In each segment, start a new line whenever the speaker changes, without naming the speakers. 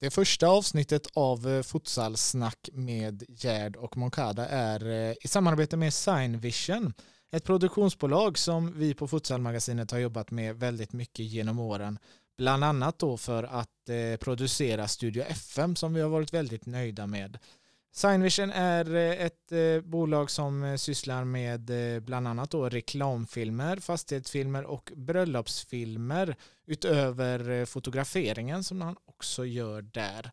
Det första avsnittet av eh, Futsalsnack med Gerd och Moncada är eh, i samarbete med Signvision, ett produktionsbolag som vi på Futsalmagasinet har jobbat med väldigt mycket genom åren. Bland annat då för att eh, producera Studio FM som vi har varit väldigt nöjda med. Signvision är eh, ett eh, bolag som eh, sysslar med bland annat då reklamfilmer, fastighetsfilmer och bröllopsfilmer utöver fotograferingen som han också gör där.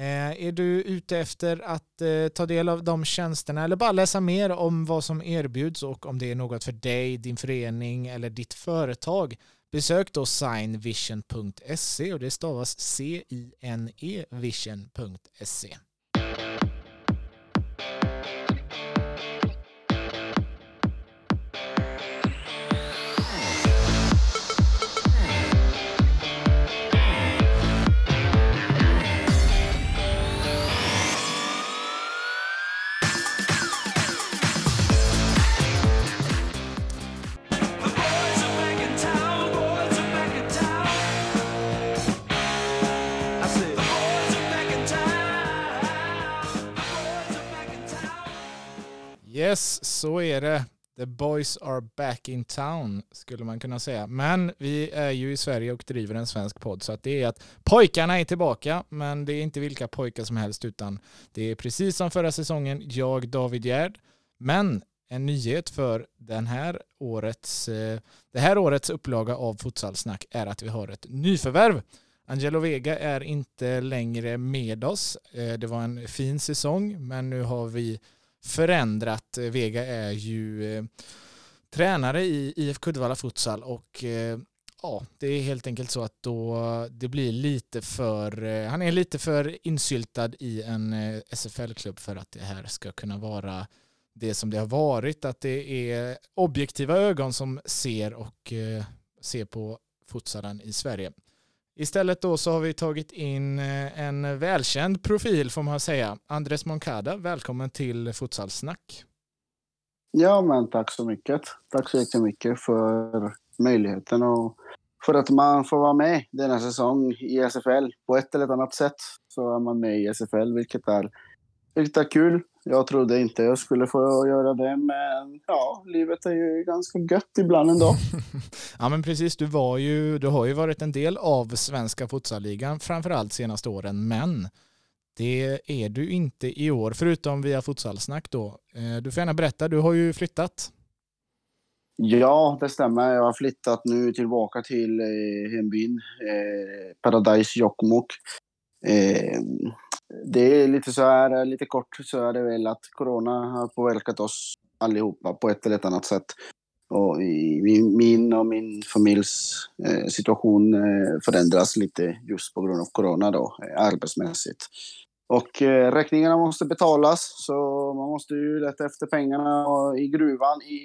Är du ute efter att ta del av de tjänsterna eller bara läsa mer om vad som erbjuds och om det är något för dig, din förening eller ditt företag? Besök då signvision.se och det stavas C-I-N-E vision.se. Yes, så är det. The boys are back in town skulle man kunna säga. Men vi är ju i Sverige och driver en svensk podd så att det är att pojkarna är tillbaka men det är inte vilka pojkar som helst utan det är precis som förra säsongen jag David Gerd men en nyhet för den här årets, eh, det här årets upplaga av Futsalsnack är att vi har ett nyförvärv. Angelo Vega är inte längre med oss. Eh, det var en fin säsong men nu har vi förändrat. Eh, Vega är ju eh, tränare i IF Kuddevalla Futsal och eh, ja, det är helt enkelt så att då det blir lite för, eh, han är lite för insyltad i en eh, SFL-klubb för att det här ska kunna vara det som det har varit, att det är objektiva ögon som ser och eh, ser på futsalen i Sverige. Istället då så har vi tagit in eh, en välkänd profil får man säga. Andres Moncada, välkommen till Futsalsnack.
Ja, men tack så mycket. Tack så jättemycket för möjligheten och för att man får vara med denna säsong i SFL. På ett eller annat sätt så är man med i SFL, vilket är, vilket är kul. Jag trodde inte jag skulle få göra det, men ja, livet är ju ganska gött ibland ändå.
ja, men precis. Du, var ju, du har ju varit en del av svenska futsalligan, framförallt senaste åren, men det är du inte i år, förutom via futsalsnack då. Eh, du får gärna berätta, du har ju flyttat.
Ja, det stämmer. Jag har flyttat nu tillbaka till eh, hembyn, eh, Paradise Jokkmokk. Eh, det är lite så här, lite kort så är det väl att corona har påverkat oss allihopa på ett eller annat sätt. Och i, min och min familjs eh, situation eh, förändras lite just på grund av corona då, eh, arbetsmässigt. Och räkningarna måste betalas så man måste ju leta efter pengarna och i gruvan i,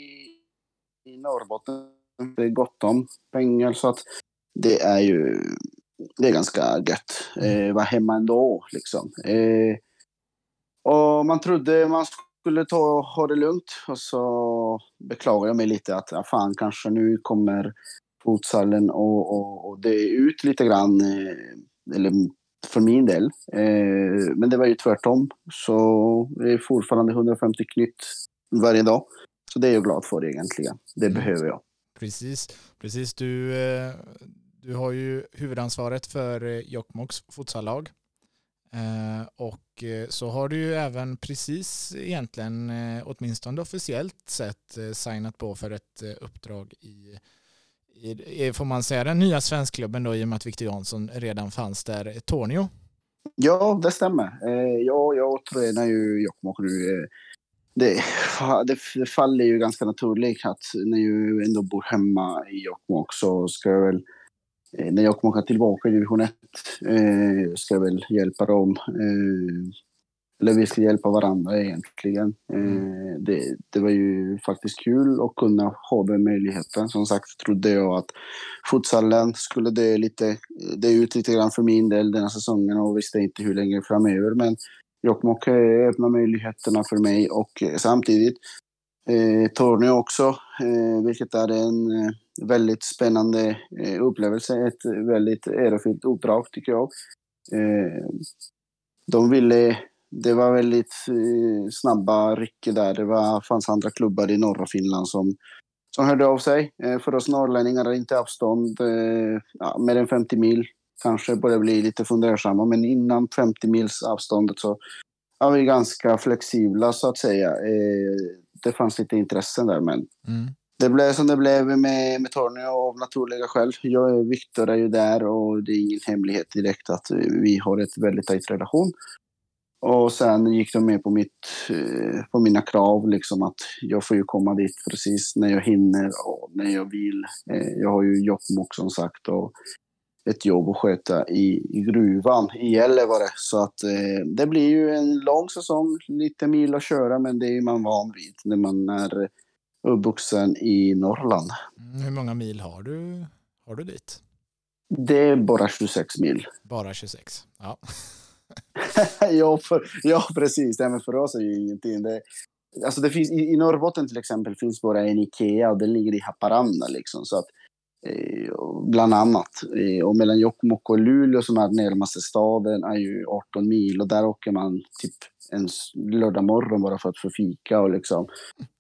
i Norrbotten. Det är gott om pengar så att det är ju det är ganska gött. Eh, vara hemma ändå liksom. Eh, och man trodde man skulle ta, ha det lugnt och så beklagar jag mig lite att ja, fan kanske nu kommer fotsallen och, och, och det ut lite grann. Eh, eller för min del. Eh, men det var ju tvärtom. Så det är fortfarande 150 knytt varje dag. Så det är jag glad för egentligen. Det mm. behöver jag.
Precis, precis. Du, eh, du har ju huvudansvaret för eh, Jokkmokks futsallag. Eh, och eh, så har du ju även precis egentligen, eh, åtminstone officiellt sett, signat på för ett uppdrag i, i, får man säga, den nya svenskklubben då i och med att Victor Jansson redan fanns där, Tornio.
Ja, det stämmer. Ja, jag tränar ju Jokkmokk nu. Det, det, faller ju ganska naturligt att när jag ändå bor hemma i Jokkmokk så ska jag väl Eh, när jag kommer tillbaka i division 1 eh, ska jag väl hjälpa dem. Eh, eller vi ska hjälpa varandra egentligen. Eh, det, det, var ju faktiskt kul att kunna ha den möjligheten. Som sagt trodde jag att futsalen skulle dö, lite, dö ut lite grann för min del den här säsongen och visste inte hur länge framöver. Men Jokkmokk öppnar möjligheterna för mig och eh, samtidigt eh, Tornio också, Eh, vilket är en eh, väldigt spännande eh, upplevelse. Ett väldigt ärofyllt uppdrag tycker jag. Eh, de ville, det var väldigt eh, snabba ryck där. Det var, fanns andra klubbar i norra Finland som, som hörde av sig. Eh, för oss norrlänningar är inte avstånd eh, ja, mer än 50 mil kanske börjar bli lite fundersamma. Men innan 50 mils avståndet så är vi ganska flexibla så att säga. Eh, det fanns lite intressen där men mm. det blev som det blev med, med Tornio av naturliga skäl. Jag och Viktor är ju där och det är ingen hemlighet direkt att vi har ett väldigt tajt relation. Och sen gick de med på, mitt, eh, på mina krav, liksom att jag får ju komma dit precis när jag hinner och när jag vill. Eh, jag har ju Jokkmokk som sagt och ett jobb att sköta i, i gruvan i Gällivare. Så att eh, det blir ju en lång säsong, lite mil att köra, men det är man van vid när man är uppvuxen i Norrland.
Mm, hur många mil har du, har du dit?
Det är bara 26 mil.
Bara 26, ja.
ja, för, ja, precis. Men för oss är ju ingenting. Det, alltså det finns, i, I Norrbotten till exempel finns bara en Ikea och den ligger i Haparanda. Liksom, så att Eh, bland annat. Eh, och mellan Jokkmokk och Luleå som är närmaste staden är ju 18 mil och där åker man typ en lördag morgon bara för att få fika och liksom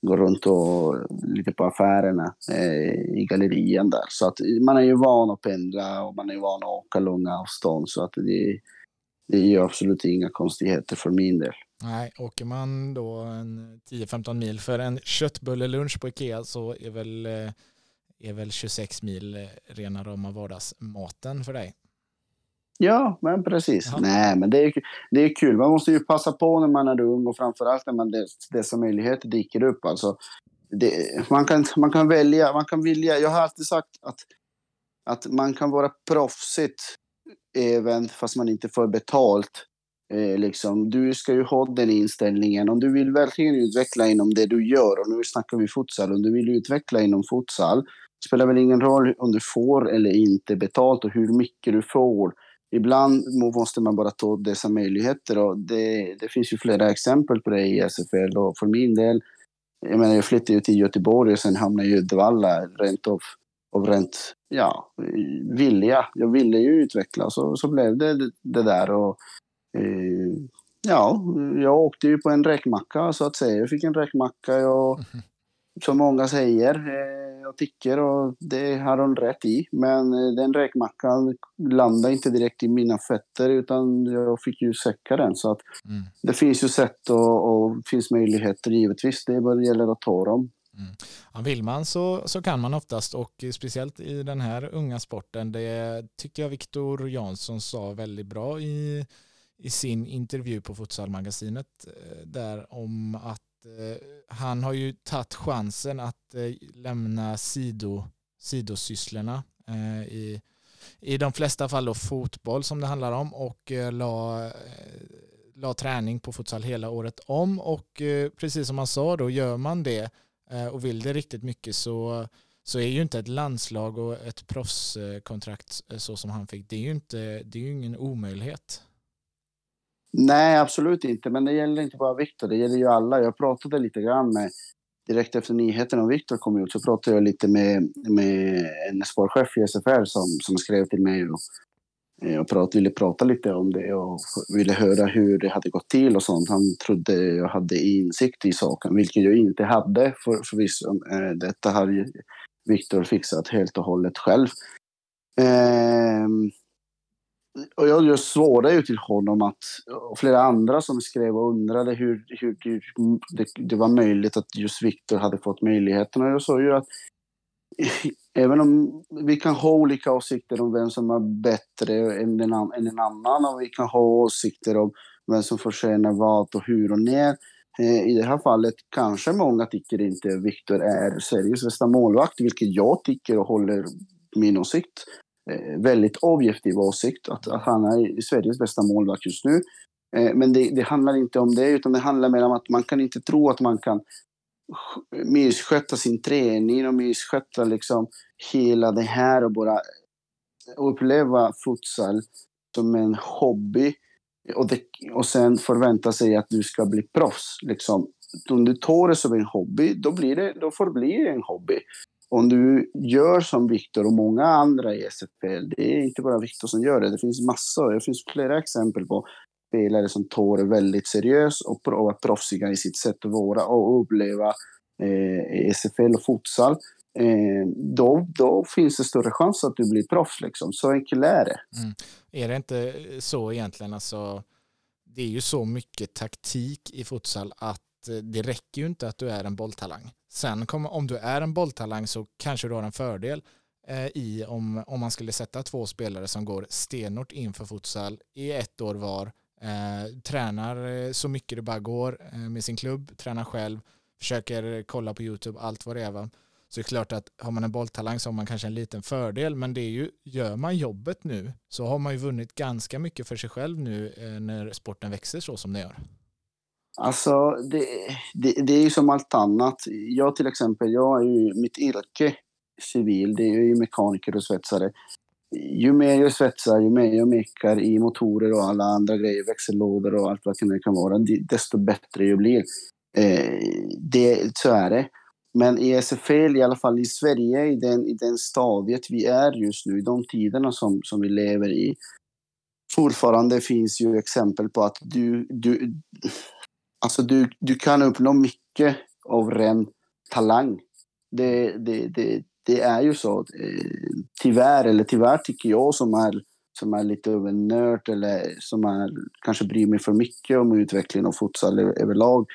gå runt och lite på affärerna eh, i gallerien där. Så att man är ju van att pendla och man är van att åka långa avstånd så att det, det är ju absolut inga konstigheter för min del.
Nej, åker man då en 10-15 mil för en köttbullelunch på Ikea så är väl eh är väl 26 mil eh, rena rama vardagsmaten för dig.
Ja, men precis. Aha. Nej, men det är, det är kul. Man måste ju passa på när man är ung och framförallt när man des, dessa möjligheter dyker upp. Alltså, det, man, kan, man kan välja, man kan vilja. Jag har alltid sagt att, att man kan vara proffsigt även fast man inte får betalt. Eh, liksom, du ska ju ha den inställningen. Om du vill verkligen utveckla inom det du gör, och nu snackar vi futsal, om du vill utveckla inom futsal, spelar väl ingen roll om du får eller inte betalt och hur mycket du får. Ibland måste man bara ta dessa möjligheter och det, det finns ju flera exempel på det i SFL och för min del, jag menar jag flyttade ju till Göteborg och sen hamnade jag i Uddevalla rent av, av rent, ja, vilja. Jag ville ju utveckla så, så blev det det där och eh, ja, jag åkte ju på en räkmacka så att säga. Jag fick en räkmacka och som många säger eh, och tycker och det har hon rätt i. Men eh, den räkmackan landade inte direkt i mina fötter utan jag fick ju säcka den. Så att mm. det finns ju sätt och, och finns möjligheter givetvis. Det bara gäller att ta dem.
Mm. Ja, vill man så, så kan man oftast och speciellt i den här unga sporten. Det tycker jag Viktor Jansson sa väldigt bra i, i sin intervju på Futsalmagasinet eh, där om att Eh, han har ju tagit chansen att eh, lämna sido, sidosysslorna eh, i, i de flesta fall då fotboll som det handlar om och eh, la, eh, la träning på futsal hela året om och eh, precis som han sa då gör man det och vill det riktigt mycket så så är ju inte ett landslag och ett proffskontrakt så som han fick, det är ju, inte, det är ju ingen omöjlighet.
Nej, absolut inte. Men det gäller inte bara Viktor, det gäller ju alla. Jag pratade lite grann med, direkt efter nyheten om Viktor kom ut, så pratade jag lite med, med en sportchef i SFR som, som skrev till mig och, eh, och prat, ville prata lite om det och ville höra hur det hade gått till och sånt. Han trodde jag hade insikt i saken, vilket jag inte hade för, förvisso. Eh, detta har Viktor fixat helt och hållet själv. Ehm, och jag, jag svarade ju till honom att, och flera andra som skrev och undrade hur, hur, hur det, det, var möjligt att just Viktor hade fått möjligheterna. Jag sa ju att även om vi kan ha olika åsikter om vem som är bättre än en, än en annan och vi kan ha åsikter om vem som förtjänar vad och hur och när. Eh, I det här fallet kanske många tycker inte Viktor är Sveriges bästa målvakt, vilket jag tycker och håller min åsikt. Eh, väldigt objektiv åsikt att, att han är Sveriges bästa målvakt just nu. Eh, men det, det, handlar inte om det, utan det handlar mer om att man kan inte tro att man kan missköta sin träning och missköta liksom hela det här och bara uppleva futsal som en hobby och, det, och sen förvänta sig att du ska bli proffs. Liksom. Om du tar det som en hobby, då, blir det, då förblir det en hobby om du gör som Viktor och många andra i SFL, det är inte bara Viktor som gör det, det finns massor, det finns flera exempel på spelare som tar det väldigt seriöst och är proffsiga i sitt sätt att vara och uppleva eh, SFL och futsal. Eh, då, då finns det större chans att du blir proffs. Liksom. Så enkelt är det.
Mm. Är det inte så egentligen? Alltså, det är ju så mycket taktik i futsal att Eh, det räcker ju inte att du är en bolltalang. Sen kom, om du är en bolltalang så kanske du har en fördel eh, i om, om man skulle sätta två spelare som går stenhårt inför futsal i ett år var, eh, tränar eh, så mycket det bara går eh, med sin klubb, tränar själv, försöker kolla på YouTube, allt vad det är. Va? Så det är klart att har man en bolltalang så har man kanske en liten fördel, men det är ju, gör man jobbet nu så har man ju vunnit ganska mycket för sig själv nu eh, när sporten växer så som den gör.
Alltså, det, det, det är ju som allt annat. Jag till exempel, jag är ju mitt yrke civil, det är ju mekaniker och svetsare. Ju mer jag svetsar, ju mer jag mekar i motorer och alla andra grejer, växellådor och allt vad det kan vara, desto bättre jag blir. Eh, det, så är det. Men i SFL, i alla fall i Sverige, i den, i den stadiet vi är just nu, i de tiderna som, som vi lever i, fortfarande finns ju exempel på att du, du, alltså du, du kan uppnå mycket av ren talang. Det, det, det, det är ju så. Eh, tyvärr, eller tyvärr tycker jag som är, som är lite av en nörd eller som är, kanske bryr mig för mycket om utvecklingen av futsal överlag.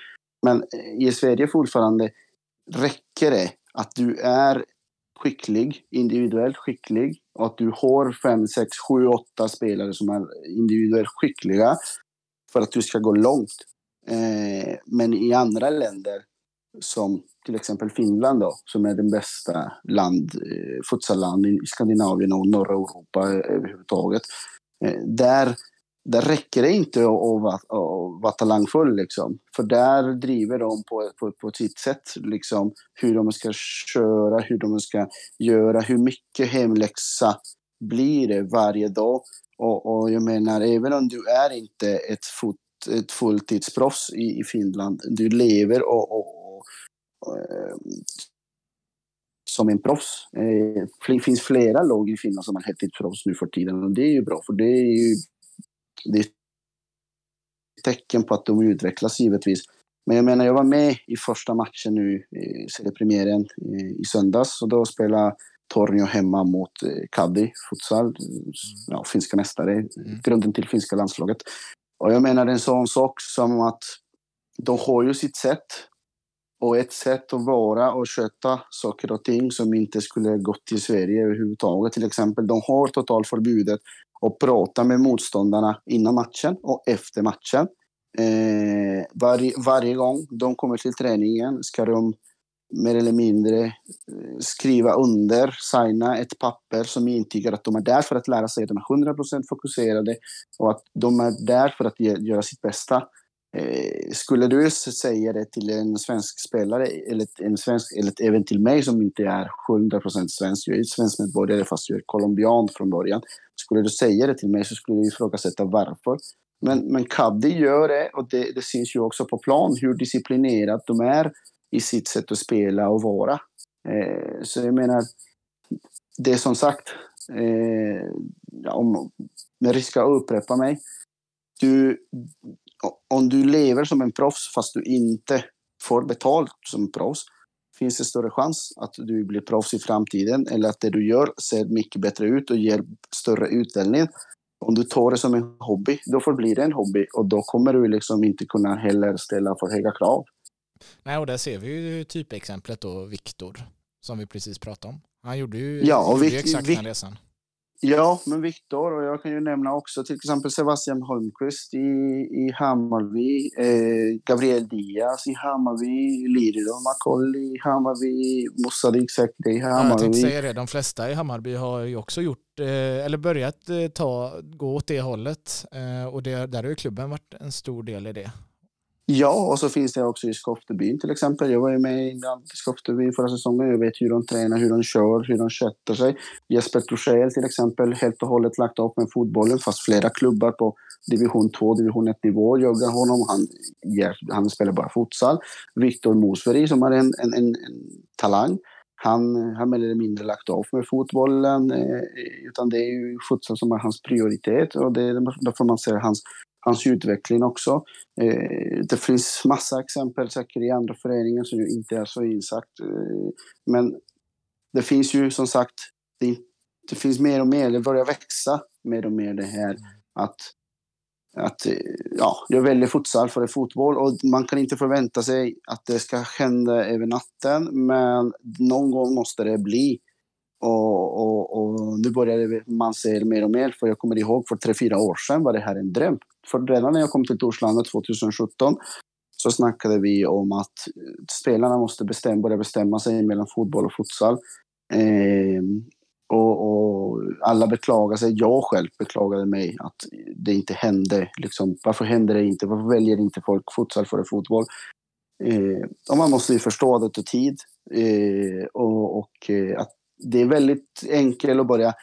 Men eh, i Sverige fortfarande räcker det att du är skicklig, individuellt skicklig och att du har fem, sex, sju, åtta spelare som är individuellt skickliga för att du ska gå långt. Eh, men i andra länder som till exempel Finland då, som är den bästa land, eh, futsalland i Skandinavien och norra Europa eh, överhuvudtaget. Eh, där där räcker det inte att, att, att vara talangfull. Liksom. För där driver de på, på, på sitt sätt liksom, hur de ska köra, hur de ska göra, hur mycket hemläxa blir det varje dag. Och, och jag menar, även om du är inte ett, fot, ett fulltidsproffs i, i Finland, du lever och, och, och, eh, som en proffs. Eh, det finns flera lag i Finland som är heltidsproffs nu för tiden och det är ju bra för det är ju det är tecken på att de utvecklas givetvis. Men jag menar, jag var med i första matchen nu, i seriepremiären i söndags. Och då spelade Tornio hemma mot eh, Kaddi, futsal, mm. ja, finska mästare, mm. grunden till finska landslaget. Och jag menar en sån sak som att de har ju sitt sätt och ett sätt att vara och sköta saker och ting som inte skulle gått till Sverige överhuvudtaget. Till exempel, de har totalförbudet att prata med motståndarna innan matchen och efter matchen. Eh, var, varje gång de kommer till träningen ska de mer eller mindre eh, skriva under, signa ett papper som intygar att de är där för att lära sig, att de är 100% fokuserade och att de är där för att göra sitt bästa. Eh, skulle du säga det till en svensk spelare, eller, en svensk, eller även till mig som inte är 100% svensk, jag är svensk medborgare fast jag är colombian från början. Skulle du säga det till mig så skulle jag ifrågasätta varför. Men, men Kaddi gör det och det, det syns ju också på plan hur disciplinerat de är i sitt sätt att spela och vara. Eh, så jag menar, det är som sagt, eh, om, med risk att upprepa mig, du, om du lever som en proffs fast du inte får betalt som proffs finns det större chans att du blir proffs i framtiden eller att det du gör ser mycket bättre ut och ger större utdelning. Om du tar det som en hobby, då förblir det en hobby och då kommer du liksom inte kunna heller ställa för höga krav.
Nej, och där ser vi ju typexemplet då, Viktor, som vi precis pratade om. Han gjorde ju,
ja, och
gjorde ju exakt den resan.
Ja, men Viktor och jag kan ju nämna också till exempel Sebastian Holmqvist i, i Hammarby, eh, Gabriel Diaz i Hammarby, Lirio Macaulay i Hammarby, Mossadik Sekde i Hammarby. Ja, jag
tänkte säga det, de flesta i Hammarby har ju också gjort, eh, eller börjat eh, ta, gå åt det hållet eh, och det, där har ju klubben varit en stor del i det.
Ja, och så finns det också i Skoftebyn till exempel. Jag var ju med i Skoftebyn förra säsongen. Jag vet hur de tränar, hur de kör, hur de sköter sig. Jesper Torssell till exempel, helt och hållet lagt upp med fotbollen, fast flera klubbar på division 2, division 1-nivå jagar honom. Han, han spelar bara futsal. Viktor Mosveri som är en, en, en, en talang. han har mer eller mindre lagt av med fotbollen. Eh, utan det är ju futsal som är hans prioritet och det är därför man ser hans, hans utveckling också. Eh, det finns massa exempel säkert i andra föreningar som ju inte är så insatt. Eh, men det finns ju som sagt, det, det finns mer och mer, det börjar växa mer och mer det här att att eh, ja, jag väljer futsal före fotboll och man kan inte förvänta sig att det ska hända över natten, men någon gång måste det bli. Och, och, och nu börjar man se mer och mer, för jag kommer ihåg för tre, fyra år sedan var det här en dröm. För redan när jag kom till Torslanda 2017 så snackade vi om att spelarna måste bestäm, börja bestämma sig mellan fotboll och futsal. Eh, och, och, alla beklagade sig. Jag själv beklagade mig att det inte hände. Liksom, varför händer det inte? Varför väljer inte folk futsal före fotboll? Eh, och man måste ju förstå att det tar tid. Eh, och, och eh, att det är väldigt enkelt att börja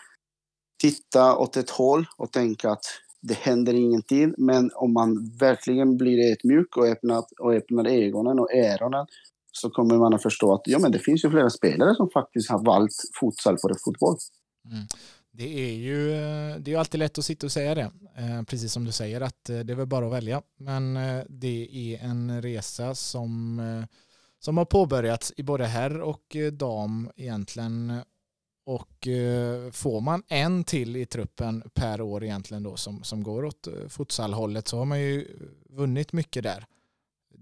titta åt ett håll och tänka att det händer ingenting. Men om man verkligen blir ödmjuk mjuk och öppnar, och öppnar ögonen och öronen så kommer man att förstå att ja, men det finns ju flera spelare som faktiskt har valt futsal före fotboll. Mm.
Det är ju eh, det är alltid lätt att sitta och säga det, eh, precis som du säger att eh, det är väl bara att välja. Men det är en resa som, som har påbörjats i både herr och dam egentligen. Och eh, får man en till i truppen per år egentligen då som, som går åt eh, futsalhållet så har man ju vunnit mycket där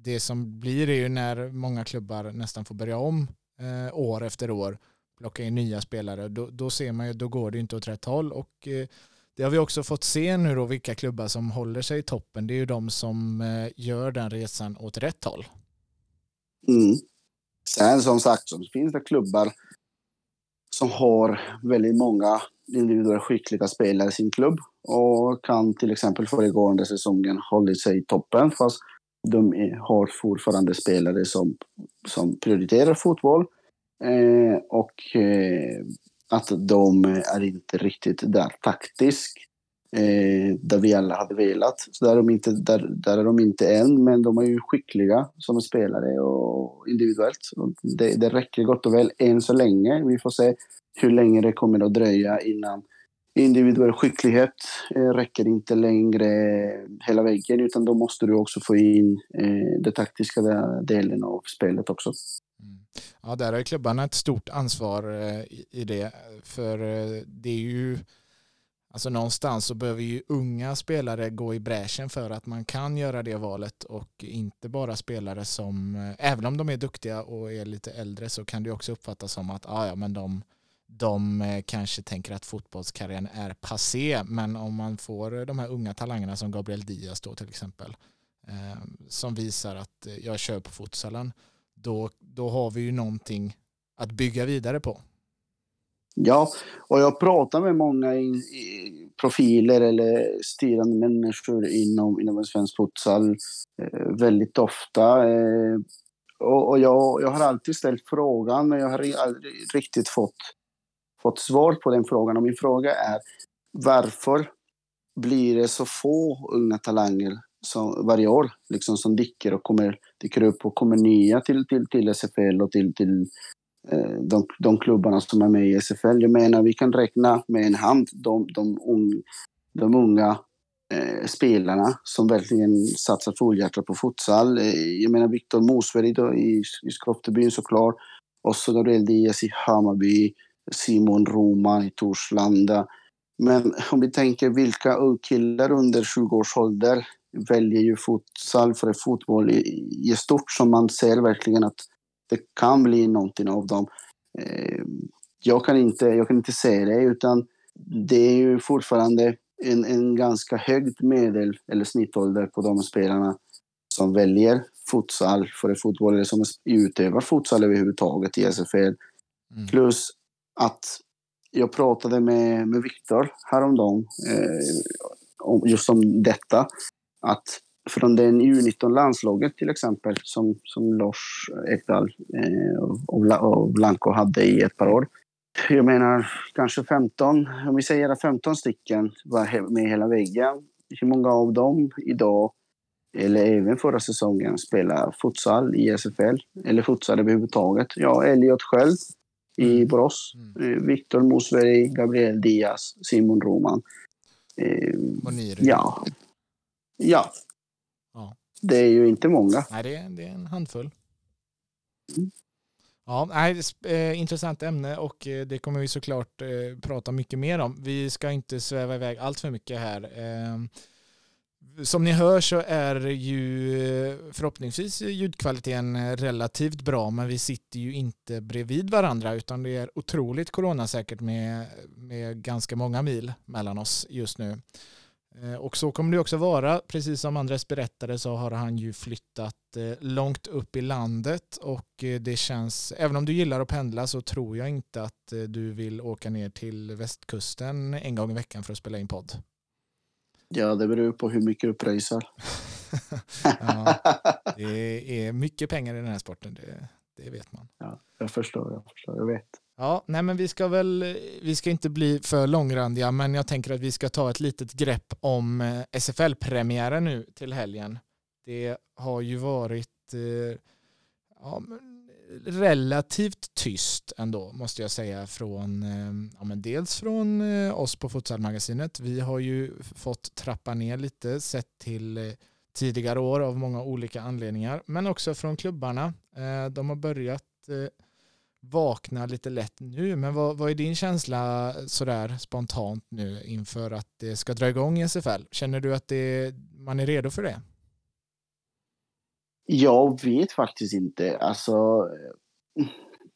det som blir är ju när många klubbar nästan får börja om eh, år efter år, plocka in nya spelare, då, då ser man ju, då går det inte åt rätt håll och eh, det har vi också fått se nu då vilka klubbar som håller sig i toppen. Det är ju de som eh, gör den resan åt rätt håll.
Mm. Sen som sagt så finns det klubbar som har väldigt många individuellt skickliga spelare i sin klubb och kan till exempel föregående säsongen hållit sig i toppen fast de har fortfarande spelare som, som prioriterar fotboll. Eh, och eh, att de är inte riktigt där taktiskt. Eh, där vi alla hade velat. Så där är, de inte, där, där är de inte än, men de är ju skickliga som spelare och individuellt. Och det, det räcker gott och väl än så länge. Vi får se hur länge det kommer att dröja innan individuell skicklighet eh, räcker inte längre hela vägen, utan då måste du också få in eh, den taktiska delen av spelet också. Mm.
Ja, där har klubbarna ett stort ansvar eh, i det. För eh, det är ju, alltså någonstans så behöver ju unga spelare gå i bräschen för att man kan göra det valet och inte bara spelare som, eh, även om de är duktiga och är lite äldre så kan det också uppfattas som att ah, ja, men de de eh, kanske tänker att fotbollskarriären är passé, men om man får de här unga talangerna som Gabriel Diaz då till exempel, eh, som visar att eh, jag kör på futsalen, då, då har vi ju någonting att bygga vidare på.
Ja, och jag pratar med många in, i profiler eller styrande människor inom, inom svensk futsal eh, väldigt ofta. Eh, och, och jag, jag har alltid ställt frågan, men jag har aldrig riktigt fått fått svar på den frågan. Och min fråga är varför blir det så få unga talanger som, varje år liksom, som dyker och kommer, dyker upp och kommer nya till, till, till SFL och till, till Eh, de, de klubbarna som är med i SFL. Jag menar, vi kan räkna med en hand de, de, un, de unga eh, spelarna som verkligen satsar fullhjärtat på futsal. Eh, jag menar Viktor Mosberg i, i Skoftebyn såklart. Och så Gabriel Diaz i Hammarby. Simon Roman i Torslanda. Men om vi tänker vilka killar under 20 års ålder väljer ju futsal för fotboll i, i stort som man ser verkligen att det kan bli någonting av dem. Eh, jag, kan inte, jag kan inte säga det utan det är ju fortfarande en, en ganska hög medel eller snittålder på de spelarna som väljer futsal för fotboll eller som utövar futsal överhuvudtaget i SFL. Mm. Plus att jag pratade med, med Viktor häromdagen eh, just om detta. Att från den U19-landslaget till exempel som, som Lars Ekdal eh, och, och Blanco hade i ett par år. Jag menar kanske 15, om vi säger att 15 stycken var med hela väggen. Hur många av dem idag, eller även förra säsongen, spelar futsal i SFL? Eller futsal överhuvudtaget? Ja, Elliot själv i
Mm.
Borås.
Mm.
Eh, Victor Mosberg, Gabriel Diaz, Simon Roman. Eh,
Och Nyre.
ja. ja.
Ja.
Det är ju inte många.
Nej, det är, det är en handfull.
Mm.
Ja, nej, det är sp- eh, intressant ämne och eh, det kommer vi såklart eh, prata mycket mer om. Vi ska inte sväva iväg allt för mycket här. Eh, som ni hör så är ju eh, förhoppningsvis ljudkvaliteten relativt bra men vi sitter ju inte bredvid varandra utan det är otroligt coronasäkert med, med ganska många mil mellan oss just nu. Eh, Och så kommer det också vara, precis som Andres berättade så har han ju flyttat eh, långt upp i landet och eh, det känns, även om du gillar att pendla så tror jag inte att du vill åka ner till västkusten en gång i veckan för att spela in podd.
Ja, det beror på hur mycket du pröjsar.
ja, det är mycket pengar i den här sporten, det, det vet man.
ja, jag förstår, jag förstår, jag vet.
Ja, nej men vi ska väl, vi ska inte bli för långrandiga, men jag tänker att vi ska ta ett litet grepp om eh, SFL-premiären nu till helgen. Det har ju varit eh, ja, men relativt tyst ändå, måste jag säga, från eh, ja, men dels från eh, oss på Futsalmagasinet. Vi har ju fått trappa ner lite sett till eh, tidigare år av många olika anledningar, men också från klubbarna. Eh, De har börjat eh, vakna lite lätt nu, men vad, vad är din känsla sådär spontant nu inför att det ska dra igång i SFL? Känner du att det, man är redo för det?
Jag vet faktiskt inte. Alltså,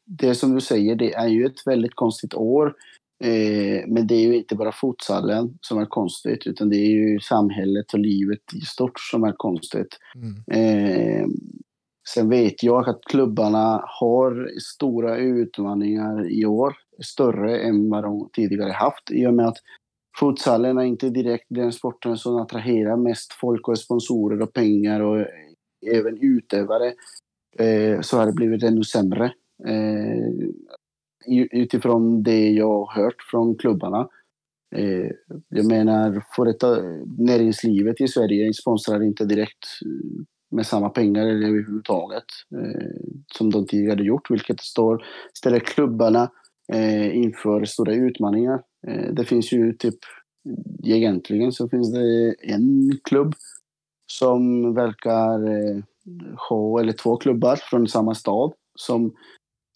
det som du säger, det är ju ett väldigt konstigt år. Eh, men det är ju inte bara fotsallen som är konstigt, utan det är ju samhället och livet i stort som är konstigt.
Mm.
Eh, sen vet jag att klubbarna har stora utmaningar i år, större än vad de tidigare haft, i och med att futsalen är inte direkt den sporten som attraherar mest folk och sponsorer och pengar och även utövare. Eh, så har det blivit ännu sämre. Eh, utifrån det jag har hört från klubbarna. Eh, jag menar, för detta, näringslivet i Sverige sponsrar inte direkt med samma pengar eller överhuvudtaget eh, som de tidigare gjort, vilket står, ställer klubbarna eh, inför stora utmaningar. Eh, det finns ju typ, egentligen så finns det en klubb som verkar eh, ha, eller två klubbar från samma stad som,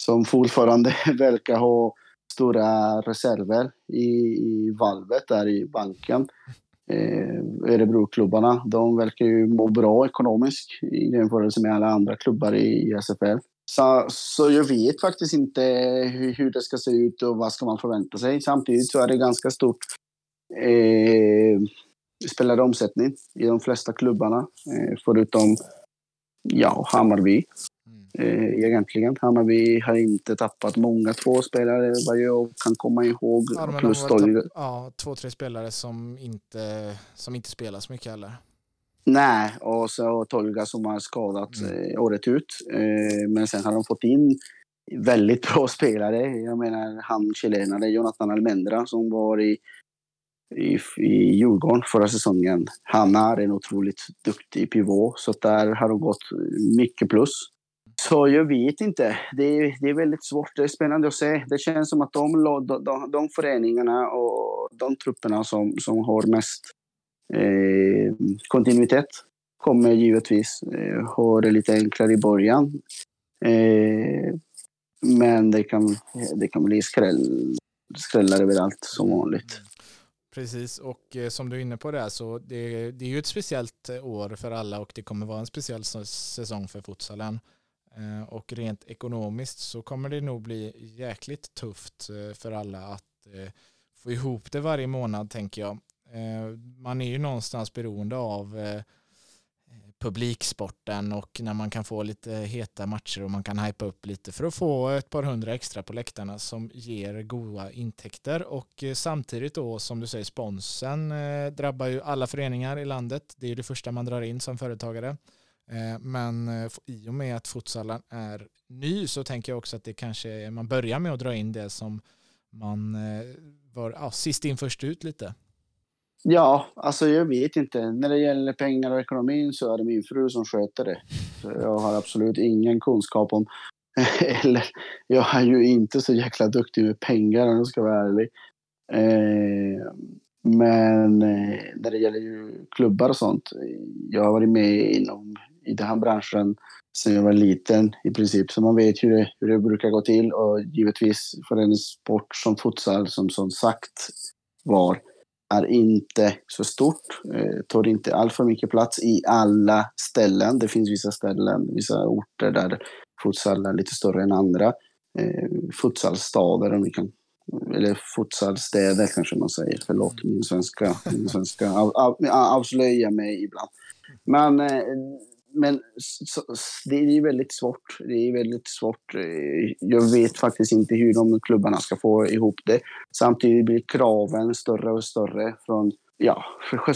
som fortfarande verkar ha stora reserver i, i valvet där i banken. Eh, Örebroklubbarna, de verkar ju må bra ekonomiskt i jämförelse med alla andra klubbar i, SFL. Så, så jag vet faktiskt inte hur, hur det ska se ut och vad ska man förvänta sig. Samtidigt så är det ganska stort eh, spelade omsättning i de flesta klubbarna, eh, förutom ja, Hammarby. Eh, egentligen. Hammarby har inte tappat många två spelare vad jag kan komma ihåg.
Ja,
plus då,
ja, två, tre spelare som inte, som inte spelar så mycket heller.
Nej, och så Tolga som har skadat
Mm.
eh, året ut. Eh, men sen har de fått in väldigt bra spelare. Jag menar han chilenare Jonathan Almendra som var i, i, i Djurgården förra säsongen. Han är en otroligt duktig pivot, så där har de gått mycket plus. Så jag vet inte. Det är, det är väldigt svårt. Det är spännande att se. Det känns som att de, de, de, de föreningarna och de trupperna som, som har mest eh, kontinuitet kommer givetvis eh, ha det lite enklare i början. Eh, men det kan, det kan bli skräll, skrällar överallt som vanligt.
Precis, och eh, som du är inne på där så det, det är ju ett speciellt eh, år för alla och det kommer vara en speciell säsong för futsalen. Eh, och rent ekonomiskt så kommer det nog bli jäkligt tufft eh, för alla att eh, få ihop det varje månad tänker jag. Man är ju någonstans beroende av publiksporten och när man kan få lite heta matcher och man kan hypa upp lite för att få ett par hundra extra på läktarna som ger goda intäkter och samtidigt då som du säger sponsen drabbar ju alla föreningar i landet. Det är ju det första man drar in som företagare. Eh, men eh, i och med att futsalen är ny så tänker jag också att det kanske är, man börjar med att dra in det som man eh, var ja, sist in först ut lite.
Ja, alltså jag vet inte. När det gäller pengar och ekonomin så är det min fru som sköter det. Så jag har absolut ingen kunskap om, Eller, jag är ju inte så jäkla duktig med pengar om jag ska vara ärlig. Eh, men när det gäller ju klubbar och sånt. Jag har varit med inom, i den här branschen sedan jag var liten i princip. Så man vet hur det, hur det brukar gå till. Och givetvis för en sport som futsal, som som sagt var, är inte så stort. Eh, tar inte alltför mycket plats i alla ställen. Det finns vissa ställen, vissa orter där futsal är lite större än andra. Eh, futsalstader, om vi kan eller futsalstäder kanske man säger. Förlåt, min svenska, min svenska av, av, avslöjar mig ibland. Men, eh, men så, det är väldigt svårt. Det är väldigt svårt. Eh, jag vet faktiskt inte hur de klubbarna ska få ihop det. Samtidigt blir kraven större och större från ja, för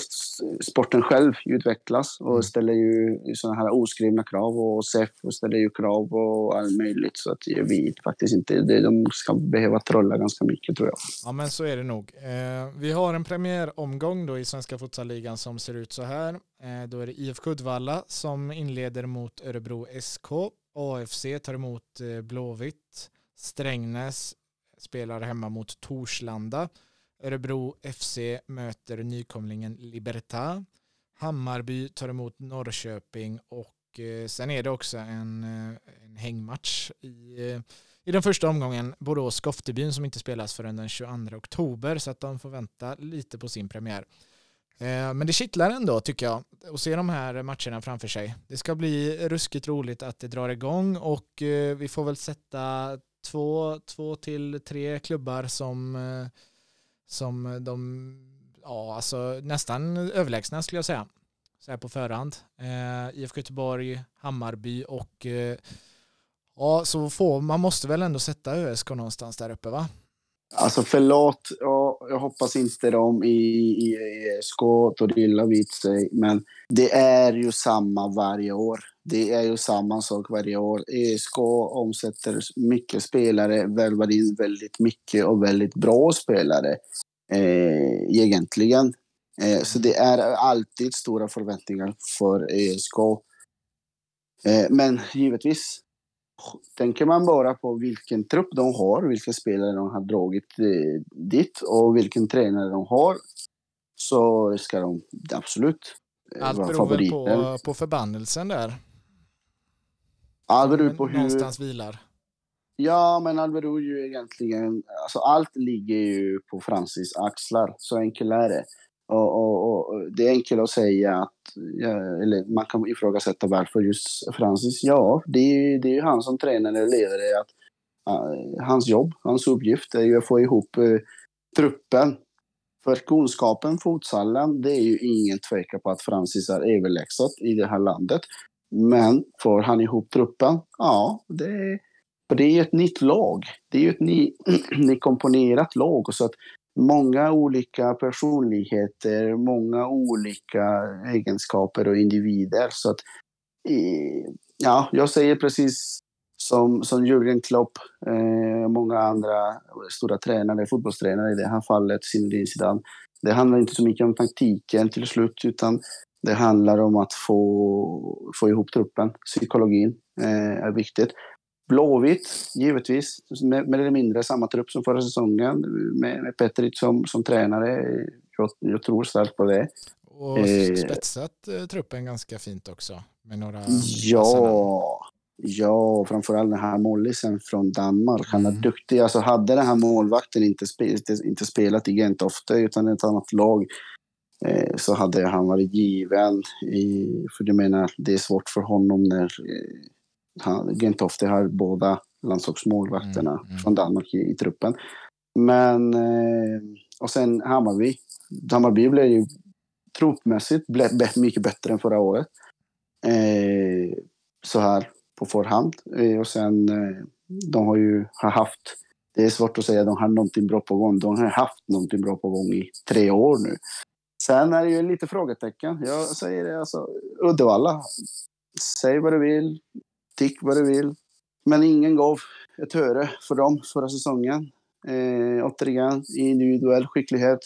sporten själv utvecklas och mm. ställer ju sådana här oskrivna krav och SEF ställer ju krav och allt möjligt. Så att jag vet faktiskt inte. De ska behöva trolla ganska mycket tror jag.
Ja men så är det nog. Eh, vi har en premiäromgång då i Svenska Futsalligan som ser ut så här. Eh, då är det IFK Uddevalla som inleder mot Örebro SK. AFC tar emot eh, Blåvitt. Strängnäs spelar hemma mot Torslanda. Örebro FC möter nykomlingen Libertad. Hammarby tar emot Norrköping och eh, sen är det också en, eh, en hängmatch i, eh, i den första omgången. Borås-Skoftebyn som inte spelas förrän den 22 oktober så att de får vänta lite på sin premiär. Eh, men det kittlar ändå tycker jag att se de här matcherna framför sig. Det ska bli ruskigt roligt att det drar igång och vi får väl sätta två, två till tre klubbar som som de, ja alltså nästan överlägsna skulle jag säga. Så här på förhand. Eh, IFK Göteborg, Hammarby och eh, ja, så får, man måste väl ändå sätta ÖSK någonstans där uppe va?
Alltså förlåt, ja, jag hoppas inte de i, i ESK tar illa vid sig, men det är ju samma varje år. Det är ju samma sak varje år. ESK omsätter mycket spelare, värvar in väldigt mycket och väldigt bra spelare eh, egentligen. Eh, så det är alltid stora förväntningar för ESK. Eh, men givetvis tänker man bara på vilken trupp de har, vilka spelare de har dragit eh, dit och vilken tränare de har så ska de absolut
eh, Allt beror väl på, på förbannelsen där?
Allt beror på hur...
Någonstans vilar.
Ja, men beror ju egentligen... Alltså allt ligger ju på Francis axlar. Så enkelt är det. Och, och, och, det är enkelt att säga att, ja, eller man kan ifrågasätta varför just Francis. Ja, det är, det är ju han som tränare eller ledare. Att, uh, hans jobb, hans uppgift är ju att få ihop uh, truppen. För kunskapen, fotsallen, det är ju ingen tvekan på att Francis är överlägset i det här landet. Men får han ihop truppen? Ja, det för det är ett nytt lag. Det är ju ett ny, nykomponerat lag. Så att många olika personligheter, många olika egenskaper och individer. Så att, ja, jag säger precis som, som Jürgen Klopp, eh, många andra stora tränare, fotbollstränare i det här fallet, Zinedine Zidane. Det handlar inte så mycket om taktiken till slut, utan det handlar om att få, få ihop truppen. Psykologin eh, är viktigt. Blåvitt, givetvis, med, med eller mindre samma trupp som förra säsongen med, med Petric som, som tränare. Jag, jag tror starkt på det.
Och eh, spetsat eh, truppen ganska fint också. Med några
ja, ja, framförallt den här målisen från Danmark. Han är mm. duktig. Alltså hade den här målvakten inte, spe, inte spelat i Gentofte utan ett annat lag så hade han varit given. I, för du menar, det är svårt för honom när eh, Gentofte har båda landslagsmålvakterna mm, mm. från Danmark i, i, truppen. Men, eh, och sen Hammarby. Hammarby blev ju truppmässigt blev mycket bättre än förra året. Eh, så här på förhand. Eh, och sen, eh, de har ju har haft, det är svårt att säga de har någonting bra på gång. De har haft någonting bra på gång i tre år nu. Sen är det ju lite frågetecken. Jag säger det alltså, Uddevalla. Säg vad du vill. Tyck vad du vill. Men ingen gav ett öre för dem förra säsongen. Eh, återigen, individuell skicklighet.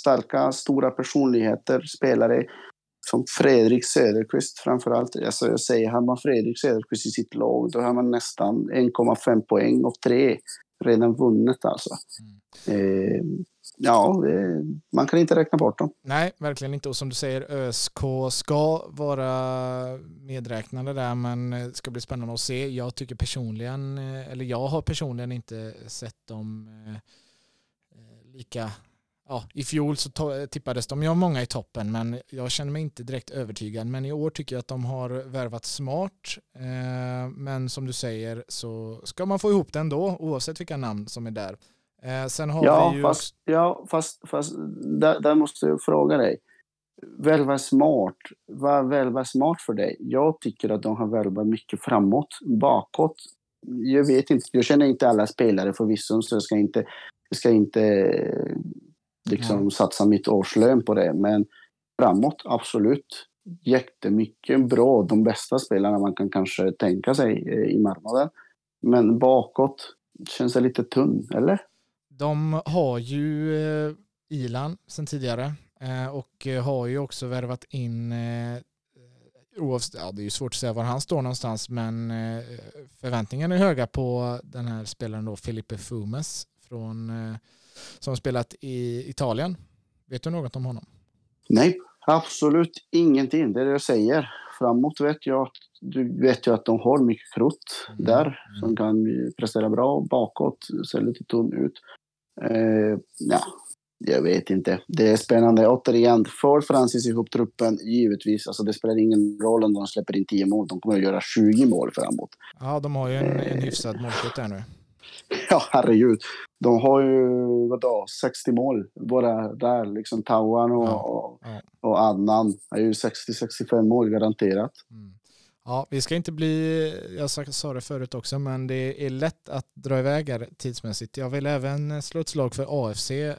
Starka, stora personligheter, spelare. som Fredrik Söderqvist framförallt. Alltså jag säger, har man Fredrik Söderqvist i sitt lag, då har man nästan 1,5 poäng av tre redan vunnet alltså. Mm. Eh, ja, det, man kan inte räkna bort dem.
Nej, verkligen inte. Och som du säger, ÖSK ska vara medräknade där, men det ska bli spännande att se. Jag tycker personligen, eh, eller jag har personligen inte sett dem eh, eh, lika ja, i fjol så tippades de ju många i toppen men jag känner mig inte direkt övertygad. Men i år tycker jag att de har värvat smart. Eh, men som du säger så ska man få ihop det ändå oavsett vilka namn som är där. Eh, sen har
ja,
vi ju...
fast, ja, fast, fast där, där måste jag fråga dig. Välva smart. Vad välva smart för dig? Jag tycker att de har välvat mycket framåt. Bakåt jag vet inte, jag känner inte alla spelare förvisso, så jag ska inte, jag ska inte liksom mm. satsa mitt årslön på det. Men framåt, absolut. Jättemycket bra. De bästa spelarna man kan kanske tänka sig eh, i marknaden. Men bakåt känns det lite tunn, eller?
De har ju eh, Ilan sen tidigare eh, och har ju också värvat in ja, det är ju svårt att säga var han står någonstans, men förväntningarna är höga på den här spelaren då, Felipe Fumes från som spelat i Italien. Vet du något om honom?
Nej, absolut ingenting. Det är det jag säger. Framåt vet jag du vet ju att de har mycket krut mm. där mm. som kan prestera bra. Bakåt ser lite tunn ut. Eh, ja, jag vet inte. Det är spännande. Återigen, får Francis ihop truppen, givetvis. Alltså det spelar ingen roll om de släpper in 10 mål. De kommer att göra 20 mål framåt.
Ja, de har ju en, en hyfsad målskytt där nu.
Ja, herregud. De har ju vadå, 60 mål bara där. Liksom Tauan och, ja, ja. och Adnan är ju 60-65 mål garanterat. Mm.
Ja, vi ska inte bli, jag sa det förut också, men det är lätt att dra iväg här tidsmässigt. Jag vill även eh, slå ett slag för AFC eh,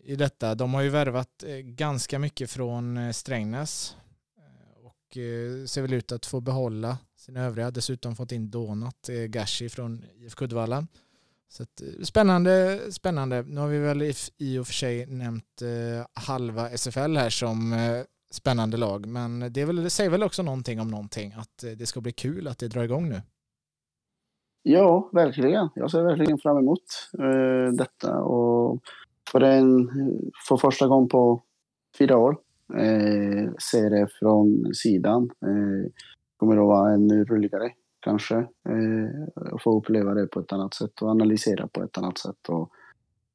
i detta. De har ju värvat eh, ganska mycket från eh, Strängnäs och ser väl ut att få behålla sina övriga. Dessutom fått in Donat Gashi från IFK Uddevalla. Så att, spännande, spännande. Nu har vi väl i, i och för sig nämnt eh, halva SFL här som eh, spännande lag, men det, väl, det säger väl också någonting om någonting, att eh, det ska bli kul att det drar igång nu.
Ja, verkligen. Jag ser verkligen fram emot uh, detta och för, en, för första gången på fyra år uh, ser det från sidan. Uh, kommer att vara ännu roligare kanske. Eh, och få uppleva det på ett annat sätt och analysera på ett annat sätt. Och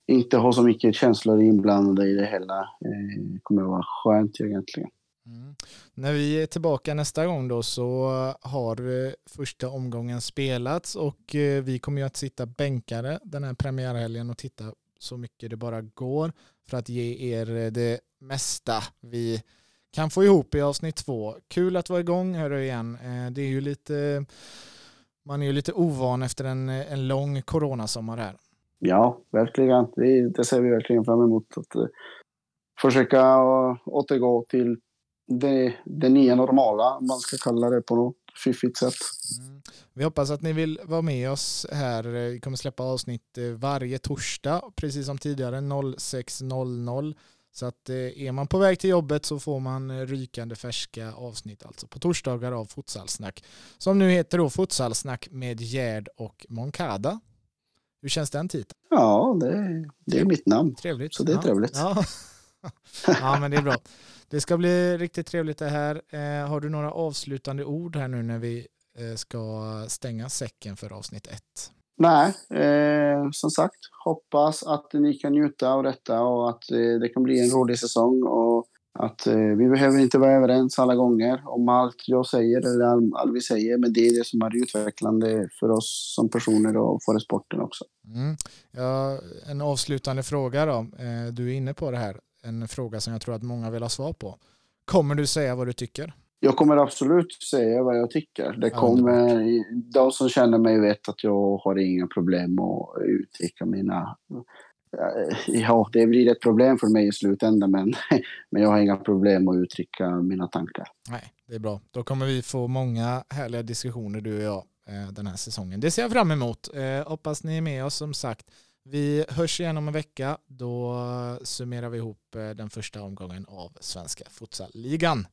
inte ha så mycket känslor inblandade i det hela. Eh, kommer att vara skönt egentligen. Mm.
När vi är tillbaka nästa gång då så har eh, första omgången spelats och eh, vi kommer ju att sitta bänkade den här premiärhelgen och titta så mycket det bara går för att ge er eh, det mesta vi kan få ihop i avsnitt två. Kul att vara igång hörru igen. Det är ju lite, man är ju lite ovan efter en, en lång coronasommar här.
Ja, verkligen. Det, det ser vi verkligen fram emot. Att uh, försöka uh, återgå till det, det nya normala, om man ska kalla det på något fiffigt sätt. Mm.
Vi hoppas att ni vill vara med oss här. Vi kommer släppa avsnitt eh, varje torsdag, precis som tidigare, 06.00. Så att är man på väg till jobbet så får man rykande färska avsnitt alltså på torsdagar av Futsalsnack. Som nu heter då Futsalsnack med Gerd och Moncada. Hur känns den titeln?
Ja, det, det är mitt namn.
Trevligt.
Så det är
ja.
trevligt.
Ja. ja, men det är bra. Det ska bli riktigt trevligt det här. Eh, har du några avslutande ord här nu när vi eh, ska stänga säcken för avsnitt ett?
Nej, eh, som sagt, hoppas att ni kan njuta av detta och att eh, det kan bli en rolig säsong. Och att eh, vi behöver inte vara överens alla gånger om allt jag säger eller allt all vi säger, men det är det som är utvecklande för oss som personer och för sporten också.
Mm. Ja, en avslutande fråga då. Eh, du är inne på det här, en fråga som jag tror att många vill ha svar på. Kommer du säga vad du tycker?
Jag kommer absolut säga vad jag tycker. Det kommer, de som känner mig vet att jag har inga problem att uttrycka mina... Eh, ja, det blir ett problem för mig i slutändan, men, men jag har inga problem att uttrycka mina tankar.
Nej, det är bra. Då kommer vi få många härliga diskussioner, du och jag, eh, den här säsongen. Det ser jag fram emot. Eh, hoppas ni är med oss som sagt Vi hörs igen om en vecka. Då summerar vi ihop den första omgången av Svenska Futsalligan.